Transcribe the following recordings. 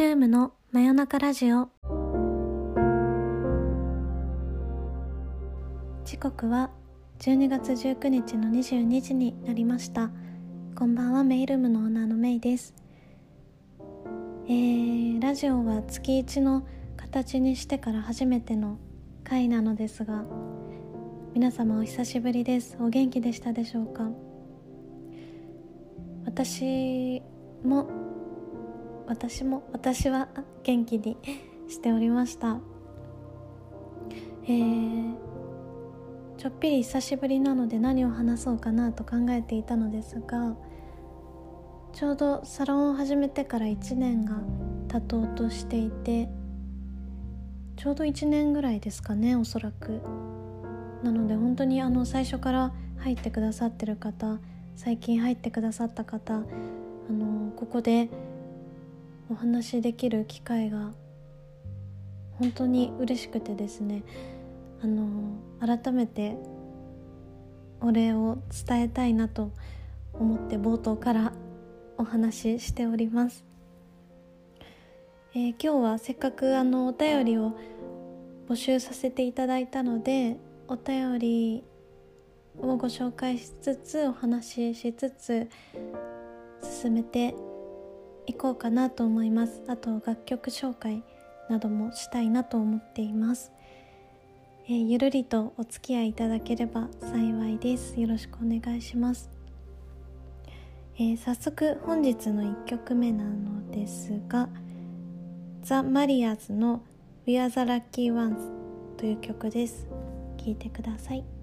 ルームの真夜中ラジオ。時刻は12月19日の22時になりました。こんばんはメイルームのオーナーのメイです。えー、ラジオは月1の形にしてから初めての回なのですが皆様お久しぶりです。お元気でしたでしょうか？私も私も私は元気にしておりました。えー、ちょっぴり久しぶりなので何を話そうかなと考えていたのですがちょうどサロンを始めてから1年が経とうとしていてちょうど1年ぐらいですかねおそらく。なので本当にあの最初から入ってくださってる方最近入ってくださった方あのここでお話しできる機会が本当に嬉しくてですねあの改めてお礼を伝えたいなと思って冒頭からお話ししております、えー、今日はせっかくあのお便りを募集させていただいたのでお便りをご紹介しつつお話ししつつ進めていこうかなと思います。あと楽曲紹介などもしたいなと思っています、えー、ゆるりとお付き合いいただければ幸いです。よろしくお願いします、えー、早速本日の1曲目なのですがザ・マリアーズの We are the lucky ones という曲です。聴いてください。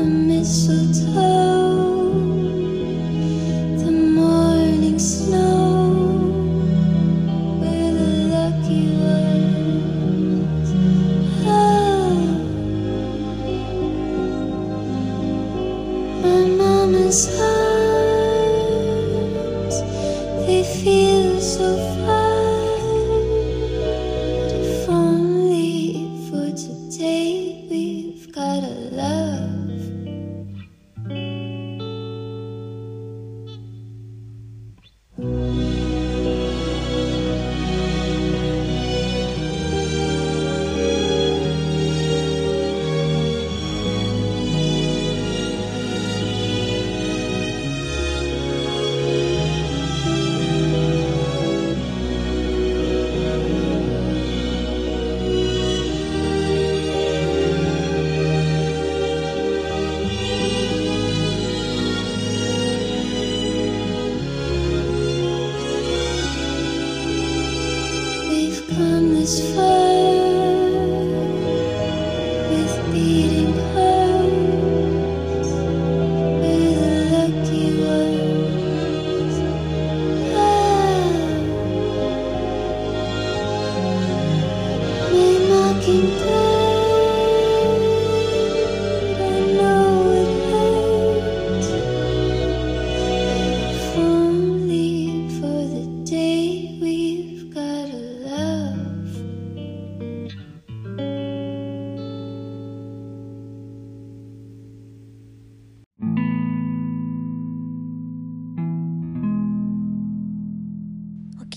the mistletoe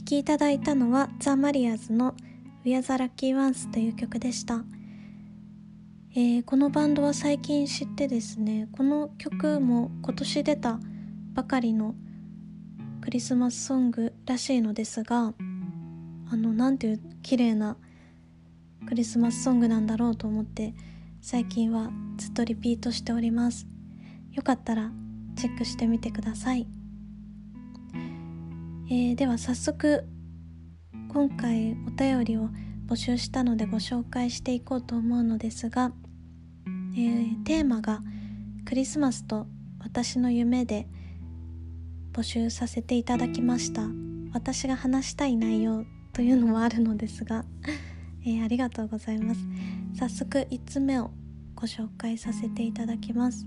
聴きいただいたのはザ・マリアーズの We Are the Lucky Ones という曲でした、えー、このバンドは最近知ってですねこの曲も今年出たばかりのクリスマスソングらしいのですがあのなんていう綺麗なクリスマスソングなんだろうと思って最近はずっとリピートしております。よかったらチェックしてみてください、えー、では早速今回お便りを募集したのでご紹介していこうと思うのですが、えー、テーマが「クリスマスと私の夢」で募集させていただきました。私が話したい内容というのもあるのですが、えー、ありがとうございます。早速5つ目をご紹介させていただきます。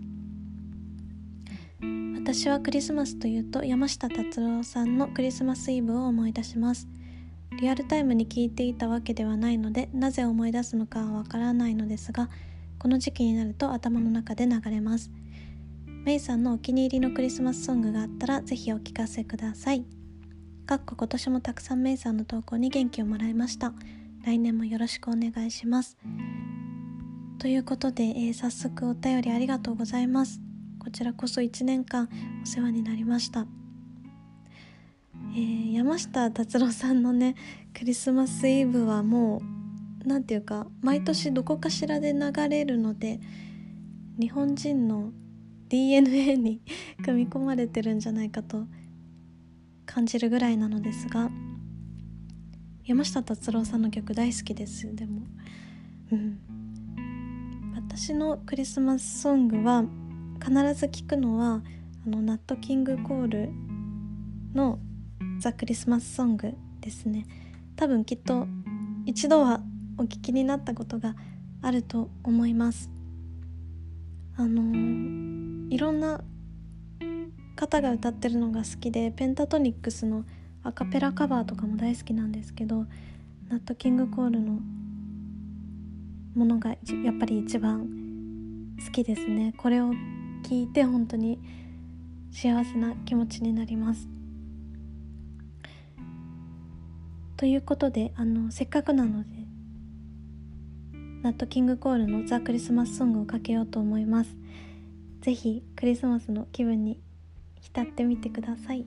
私はクリスマスというと山下達郎さんのクリスマスイブを思い出します。リアルタイムに聞いていたわけではないのでなぜ思い出すのかはわからないのですがこの時期になると頭の中で流れます。メイさんのお気に入りのクリスマスソングがあったらぜひお聞かせください。かっこ今年もたくさんメイさんの投稿に元気をもらいました。来年もよろしくお願いします。ということで、えー、早速お便りありがとうございます。こちらこそ1年間お世話になりました、えー、山下達郎さんのねクリスマスイブはもう何て言うか毎年どこかしらで流れるので日本人の DNA に 組み込まれてるんじゃないかと感じるぐらいなのですが山下達郎さんの曲大好きです。でもうん。私のクリスマスソングは必ず聴くのはあのナットキングコールのザ・クリスマスソングですね。多分きっと一度はお聴きになったことがあると思います。あのいろんな方が歌ってるのが好きでペンタトニックスのアカペラカバーとかも大好きなんですけどナットキングコールのものがやっぱり一番好きですね。これを聞いて本当に幸せな気持ちになります。ということであのせっかくなのでナットキングコールのザ・クリスマスソングをかけようと思います。ぜひクリスマスの気分に浸ってみてください。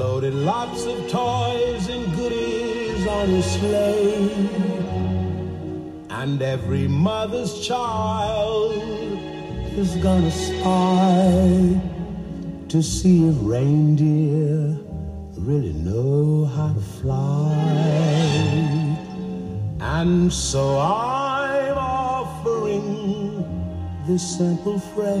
Loaded lots of toys and goodies on his sleigh. And every mother's child is gonna spy to see if reindeer really know how to fly. And so I'm offering this simple phrase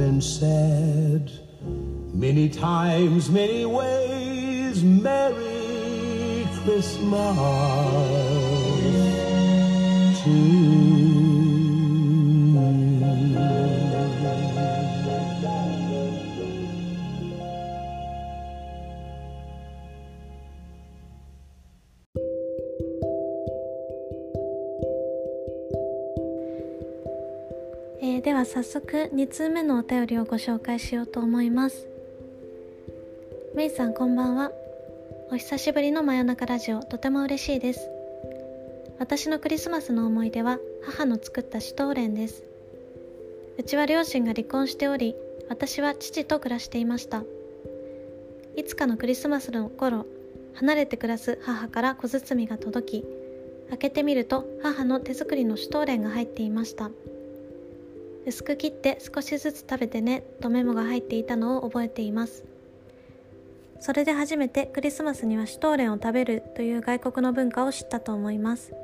Been said many times, many ways, Merry Christmas to you. 早速2通目のお便りをご紹介しようと思います。メイさんこんばんは。お久しぶりの真夜中ラジオとても嬉しいです。私のクリスマスの思い出は母の作ったシュトーレンです。うちは両親が離婚しており私は父と暮らしていました。いつかのクリスマスの頃離れて暮らす母から小包が届き開けてみると母の手作りのシュトーレンが入っていました。薄く切って少しずつ食べてねとメモが入っていたのを覚えています。それで初めてクリスマスにはシュトーレンを食べるという外国の文化を知ったと思います。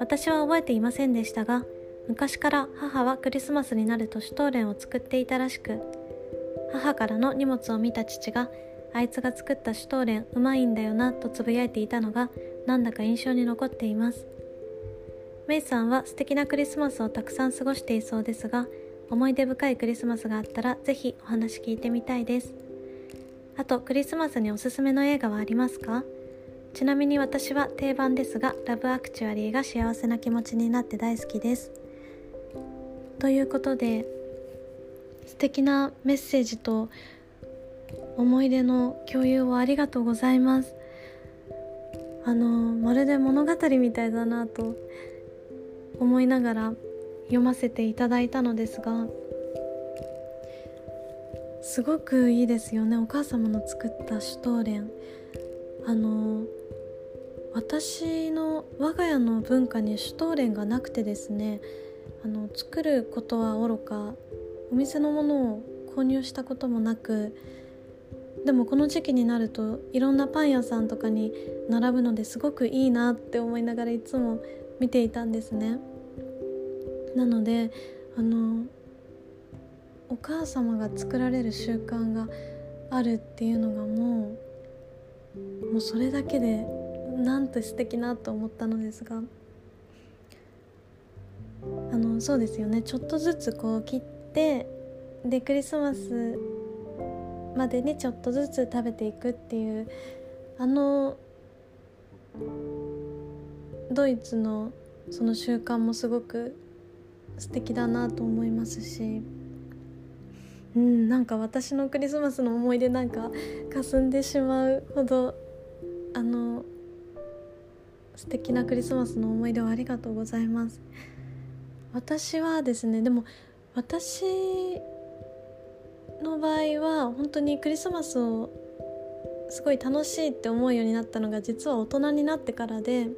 私は覚えていませんでしたが昔から母はクリスマスになるとシュトーレンを作っていたらしく母からの荷物を見た父があいつが作ったシュトーレンうまいんだよなとつぶやいていたのがなんだか印象に残っています。メイさんは素敵なクリスマスをたくさん過ごしていそうですが思い出深いクリスマスがあったらぜひお話聞いてみたいです。あとクリスマスにおすすめの映画はありますか？ちなみに私は定番ですがラブアクチュアリーが幸せな気持ちになって大好きです。ということで素敵なメッセージと思い出の共有をありがとうございます。あのまるで物語みたいだなと思いながら読ませていただいたのですがすごくいいですよね。お母様の作ったシュトーレン。あの私の我が家の文化にシュトーレンがなくてですねあの作ることはおろかお店のものを購入したこともなくでもこの時期になるといろんなパン屋さんとかに並ぶのですごくいいなって思いながらいつも見ていたんですね。なのであのお母様が作られる習慣があるっていうのがもうもうそれだけでなんと素敵なと思ったのですがあのそうですよね。ちょっとずつこう切ってでクリスマスまでにちょっとずつ食べていくっていうあのドイツのその習慣もすごく素敵だなと思いますし。うんなんか私のクリスマスの思い出なんか霞んでしまうほどあの素敵なクリスマスの思い出をありがとうございます。私はですねでも私の場合は本当にクリスマスをすごい楽しいって思うようになったのが実は大人になってからで。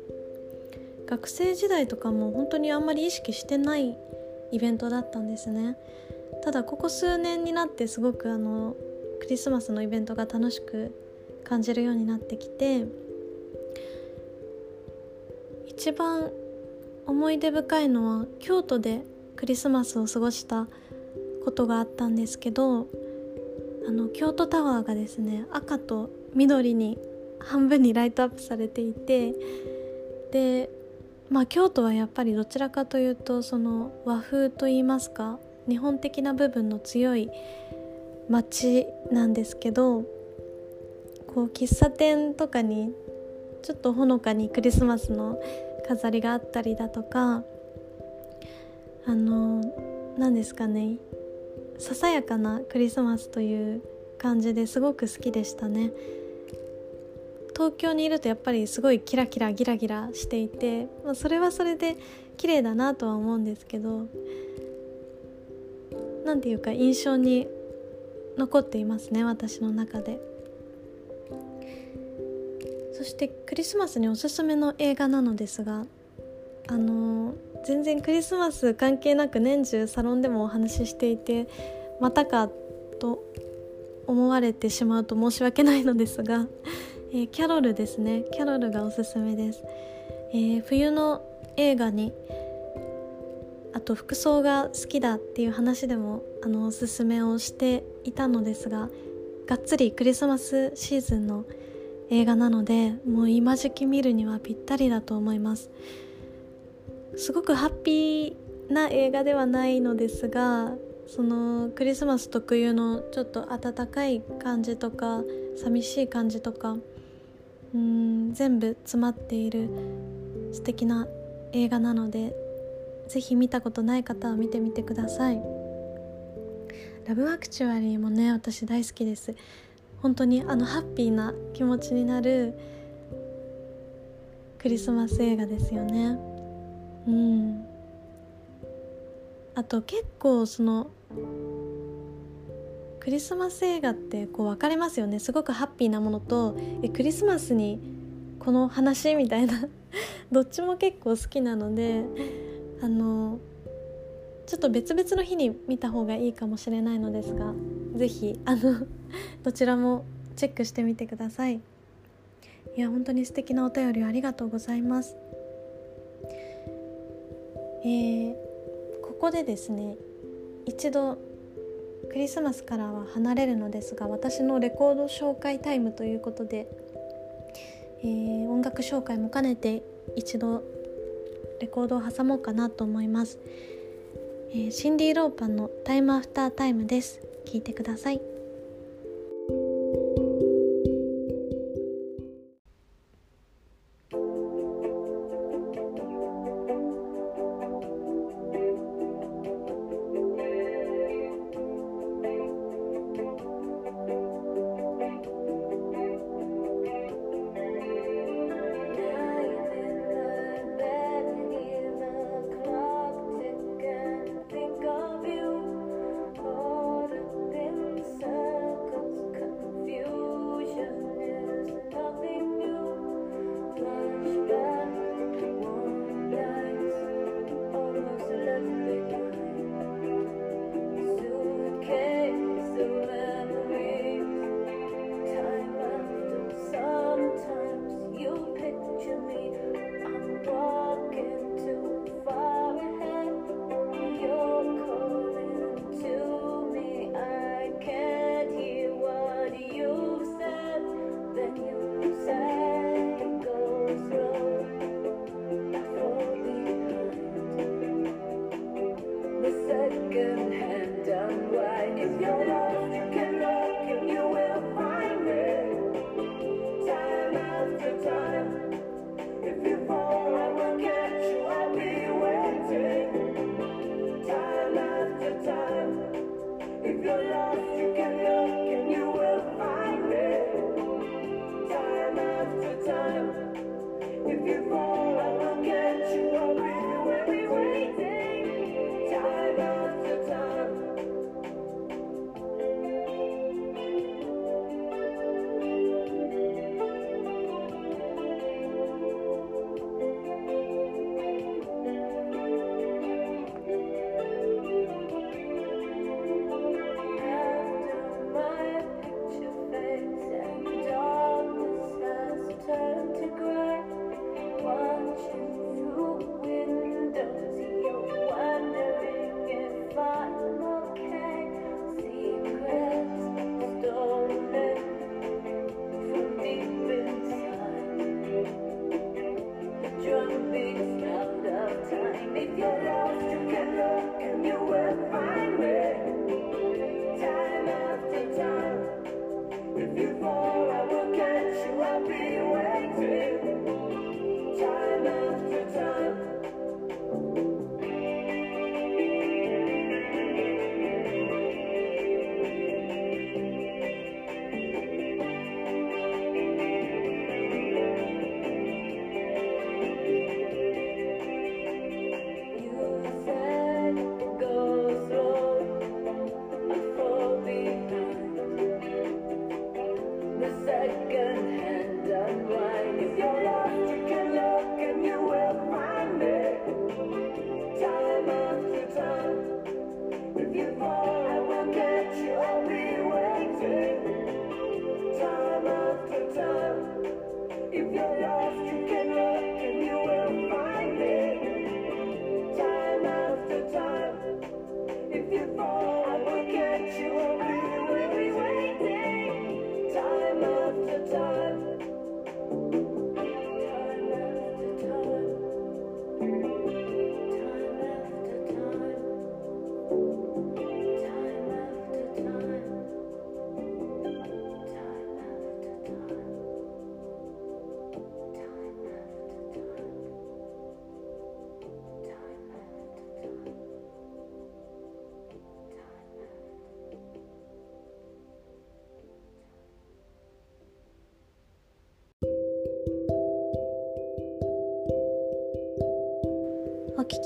学生時代とかも本当にあんまり意識してないイベントだったんですね。ただここ数年になってすごくあのクリスマスのイベントが楽しく感じるようになってきて一番思い出深いのは京都でクリスマスを過ごしたことがあったんですけどあの京都タワーがですね赤と緑に半分にライトアップされていてでまあ京都はやっぱりどちらかというとその和風といいますか日本的な部分の強い街なんですけどこう喫茶店とかにちょっとほのかにクリスマスの飾りがあったりだとかあの何ですかねささやかなクリスマスという感じですごく好きでしたね。東京にいるとやっぱりすごいキラキラギラギラしていて、まあ、それはそれで綺麗だなとは思うんですけど何ていうか印象に残っていますね私の中で。そしてクリスマスにおすすめの映画なのですがあの全然クリスマス関係なく年中サロンでもお話ししていてまたかと思われてしまうと申し訳ないのですが、えー、キャロルですね。キャロルがおすすめです、えー、冬の映画にあと服装が好きだっていう話でもあのおすすめをしていたのですががっつりクリスマスシーズンの映画なのでもう今時期見るにはぴったりだと思います。すごくハッピーな映画ではないのですがそのクリスマス特有のちょっと温かい感じとか寂しい感じとかうん全部詰まっている素敵な映画なのでぜひ見たことない方は見てみてください。ラブアクチュアリーもね私大好きです。本当にあのハッピーな気持ちになるクリスマス映画ですよね。うん。あと結構そのクリスマス映画ってこう分かれますよね。すごくハッピーなものとえクリスマスにこの話みたいな どっちも結構好きなのであのちょっと別々の日に見た方がいいかもしれないのですが是非あの どちらもチェックしてみてください。いや本当に素敵なお便りありがとうございます。えー、ここでですね一度クリスマスからは離れるのですが私のレコード紹介タイムということで、えー、音楽紹介も兼ねて一度レコードを挟もうかなと思います、えー、シンディ・ローパンの「タイムアフタータイム」です。聞いてください。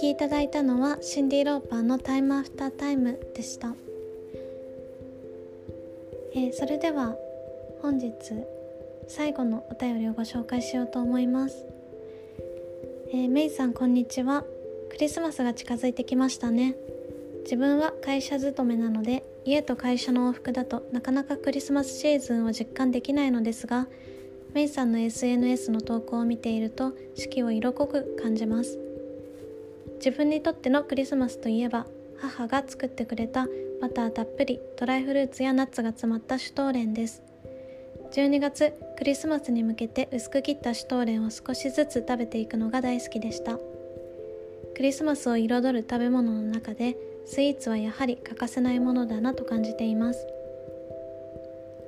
きいただいたのはシンディ・ローパーの「タイムアフタータイム」でした、えー、それでは本日最後のお便りをご紹介しようと思います、えー、メイさんこんにちは。クリスマスが近づいてきましたね。自分は会社勤めなので家と会社の往復だとなかなかクリスマスシーズンを実感できないのですがメイさんの SNS の投稿を見ていると四季を色濃く感じます。自分にとってのクリスマスといえば母が作ってくれたバターたっぷりドライフルーツやナッツが詰まったシュトーレンです。12月クリスマスに向けて薄く切ったシュトーレンを少しずつ食べていくのが大好きでした。クリスマスを彩る食べ物の中でスイーツはやはり欠かせないものだなと感じています。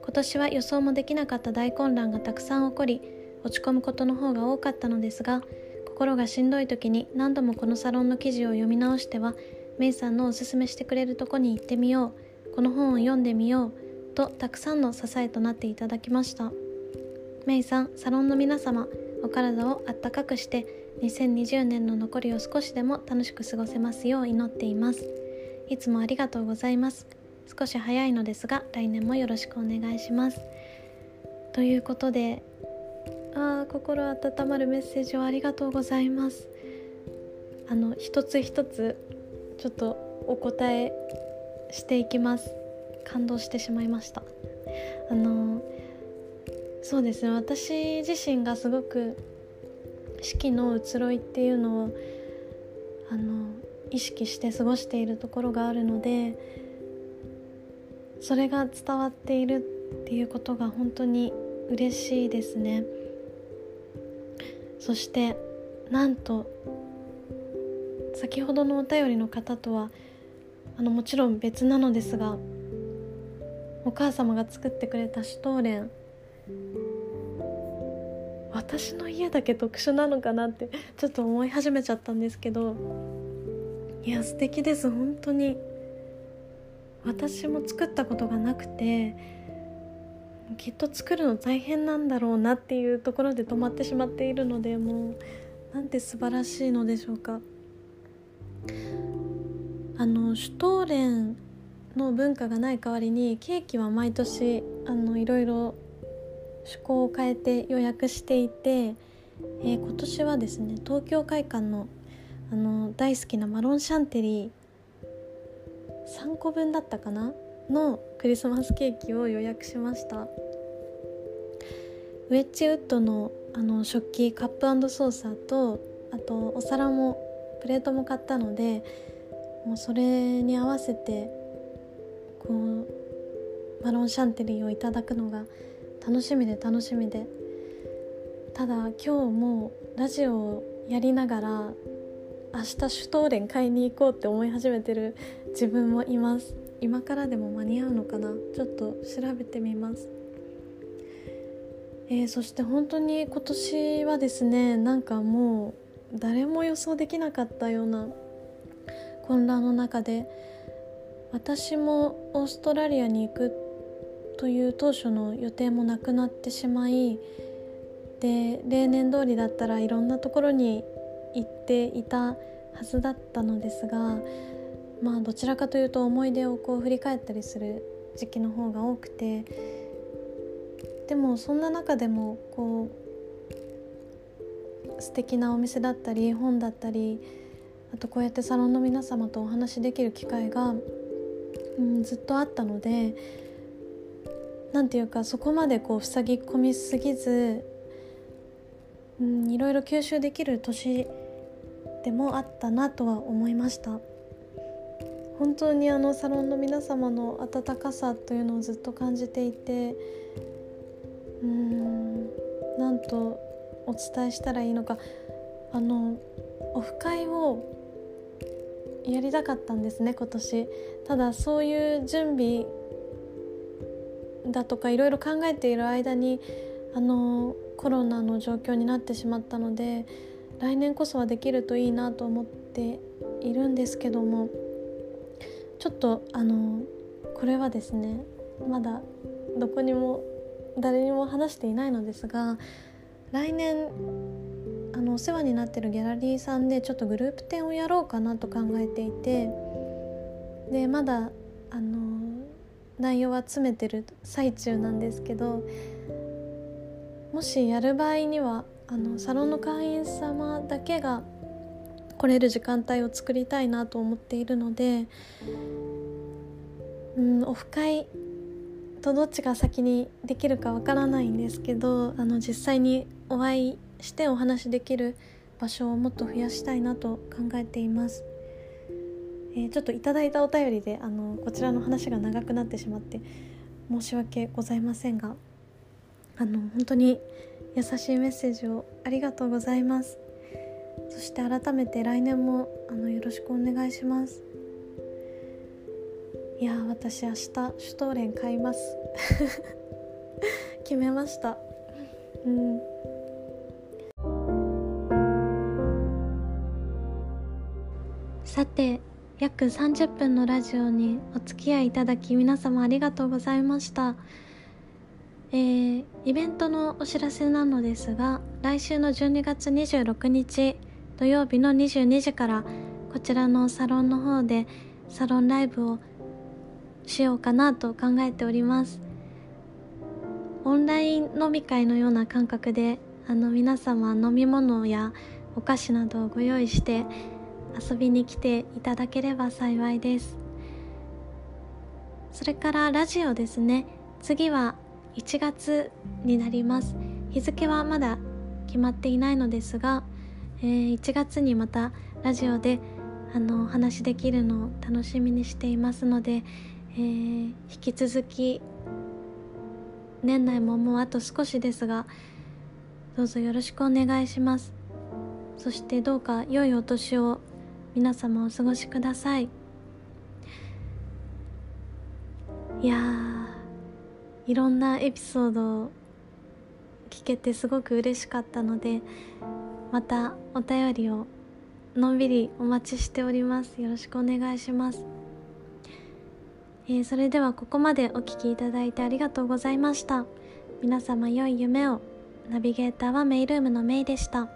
今年は予想もできなかった大混乱がたくさん起こり落ち込むことの方が多かったのですが心がしんどい時に何度もこのサロンの記事を読み直してはメイさんのおすすめしてくれるとこに行ってみようこの本を読んでみようとたくさんの支えとなっていただきました。メイさんサロンの皆様お体をあったかくして2020年の残りを少しでも楽しく過ごせますよう祈っています。いつもありがとうございます。少し早いのですが来年もよろしくお願いします。ということであ心温まるメッセージをありがとうございます。あの一つ一つちょっとお答えしていきます。感動してしまいました。あのそうですね。私自身がすごく四季の移ろいっていうのをあの意識して過ごしているところがあるのでそれが伝わっているっていうことが本当に嬉しいですね。そしてなんと先ほどのお便りの方とはあのもちろん別なのですがお母様が作ってくれたシュトーレン。私の家だけ特殊なのかなってちょっと思い始めちゃったんですけどいや素敵です。本当に。私も作ったことがなくてきっと作るの大変なんだろうなっていうところで止まってしまっているのでもうなんて素晴らしいのでしょうか。あのシュトーレンの文化がない代わりにケーキは毎年あのいろいろ趣向を変えて予約していて、えー、今年はですね東京会館のあの大好きなマロンシャンテリー3個分だったかな？のクリスマスケーキを予約しました。ウェッジウッドのあの食器カップソーサーとあとお皿もプレートも買ったのでもうそれに合わせてこうマロンシャンテリーをいただくのが楽しみで楽しみで。ただ今日もラジオをやりながら明日シュトーレン買いに行こうって思い始めてる自分もいます。今からでも間に合うのかな？ちょっと調べてみます。えー、そして本当に今年はですねなんかもう誰も予想できなかったような混乱の中で私もオーストラリアに行くという当初の予定もなくなってしまいで例年通りだったらいろんなところに言っていたはずだったのですがまあどちらかというと思い出をこう振り返ったりする時期の方が多くてでもそんな中でもこう素敵なお店だったり本だったりあとこうやってサロンの皆様とお話しできる機会が、うん、ずっとあったのでなんていうかそこまでこう塞ぎ込みすぎずうん、いろいろ吸収できる年でもあったなとは思いました。本当にあのサロンの皆様の温かさというのをずっと感じていてうーんなんとお伝えしたらいいのか。あのオフ会をやりたかったんですね今年。ただそういう準備だとかいろいろ考えている間にあのコロナの状況になってしまったので来年こそはできるといいなと思っているんですけども。ちょっとあのこれはですねまだどこにも誰にも話していないのですが来年あのお世話になってるギャラリーさんでちょっとグループ展をやろうかなと考えていてでまだあの内容は詰めてる最中なんですけどもしやる場合にはあのサロンの会員様だけが来れる時間帯を作りたいなと思っているので、うん、オフ会とどっちが先にできるかわからないんですけどあの実際にお会いしてお話できる場所をもっと増やしたいなと考えています。えー、ちょっといただいたお便りであのこちらの話が長くなってしまって申し訳ございませんがあの本当に優しいメッセージをありがとうございますそして改めて来年もあのよろしくお願いしますいや私明日シュトーレン買います。決めました。うん。さて約30分のラジオにお付き合いいただき皆様ありがとうございました。えー、イベントのお知らせなのですが来週の12月26日土曜日の22時からこちらのサロンの方でサロンライブをしようかなと考えております。オンライン飲み会のような感覚であの皆様飲み物やお菓子などをご用意して遊びに来ていただければ幸いです。それからラジオですね。次は1月になります。日付はまだ決まっていないのですが、えー、1月にまたラジオであのお話できるのを楽しみにしていますので、えー、引き続き年内ももうあと少しですがどうぞよろしくお願いします。そしてどうか良いお年を皆様お過ごしください。いやいろんなエピソードを聞けてすごく嬉しかったのでまたお便りをのんびりお待ちしております。よろしくお願いします、えー、それではここまでお聴きいただいてありがとうございました。皆様良い夢を。ナビゲーターはメイルームのメイでした。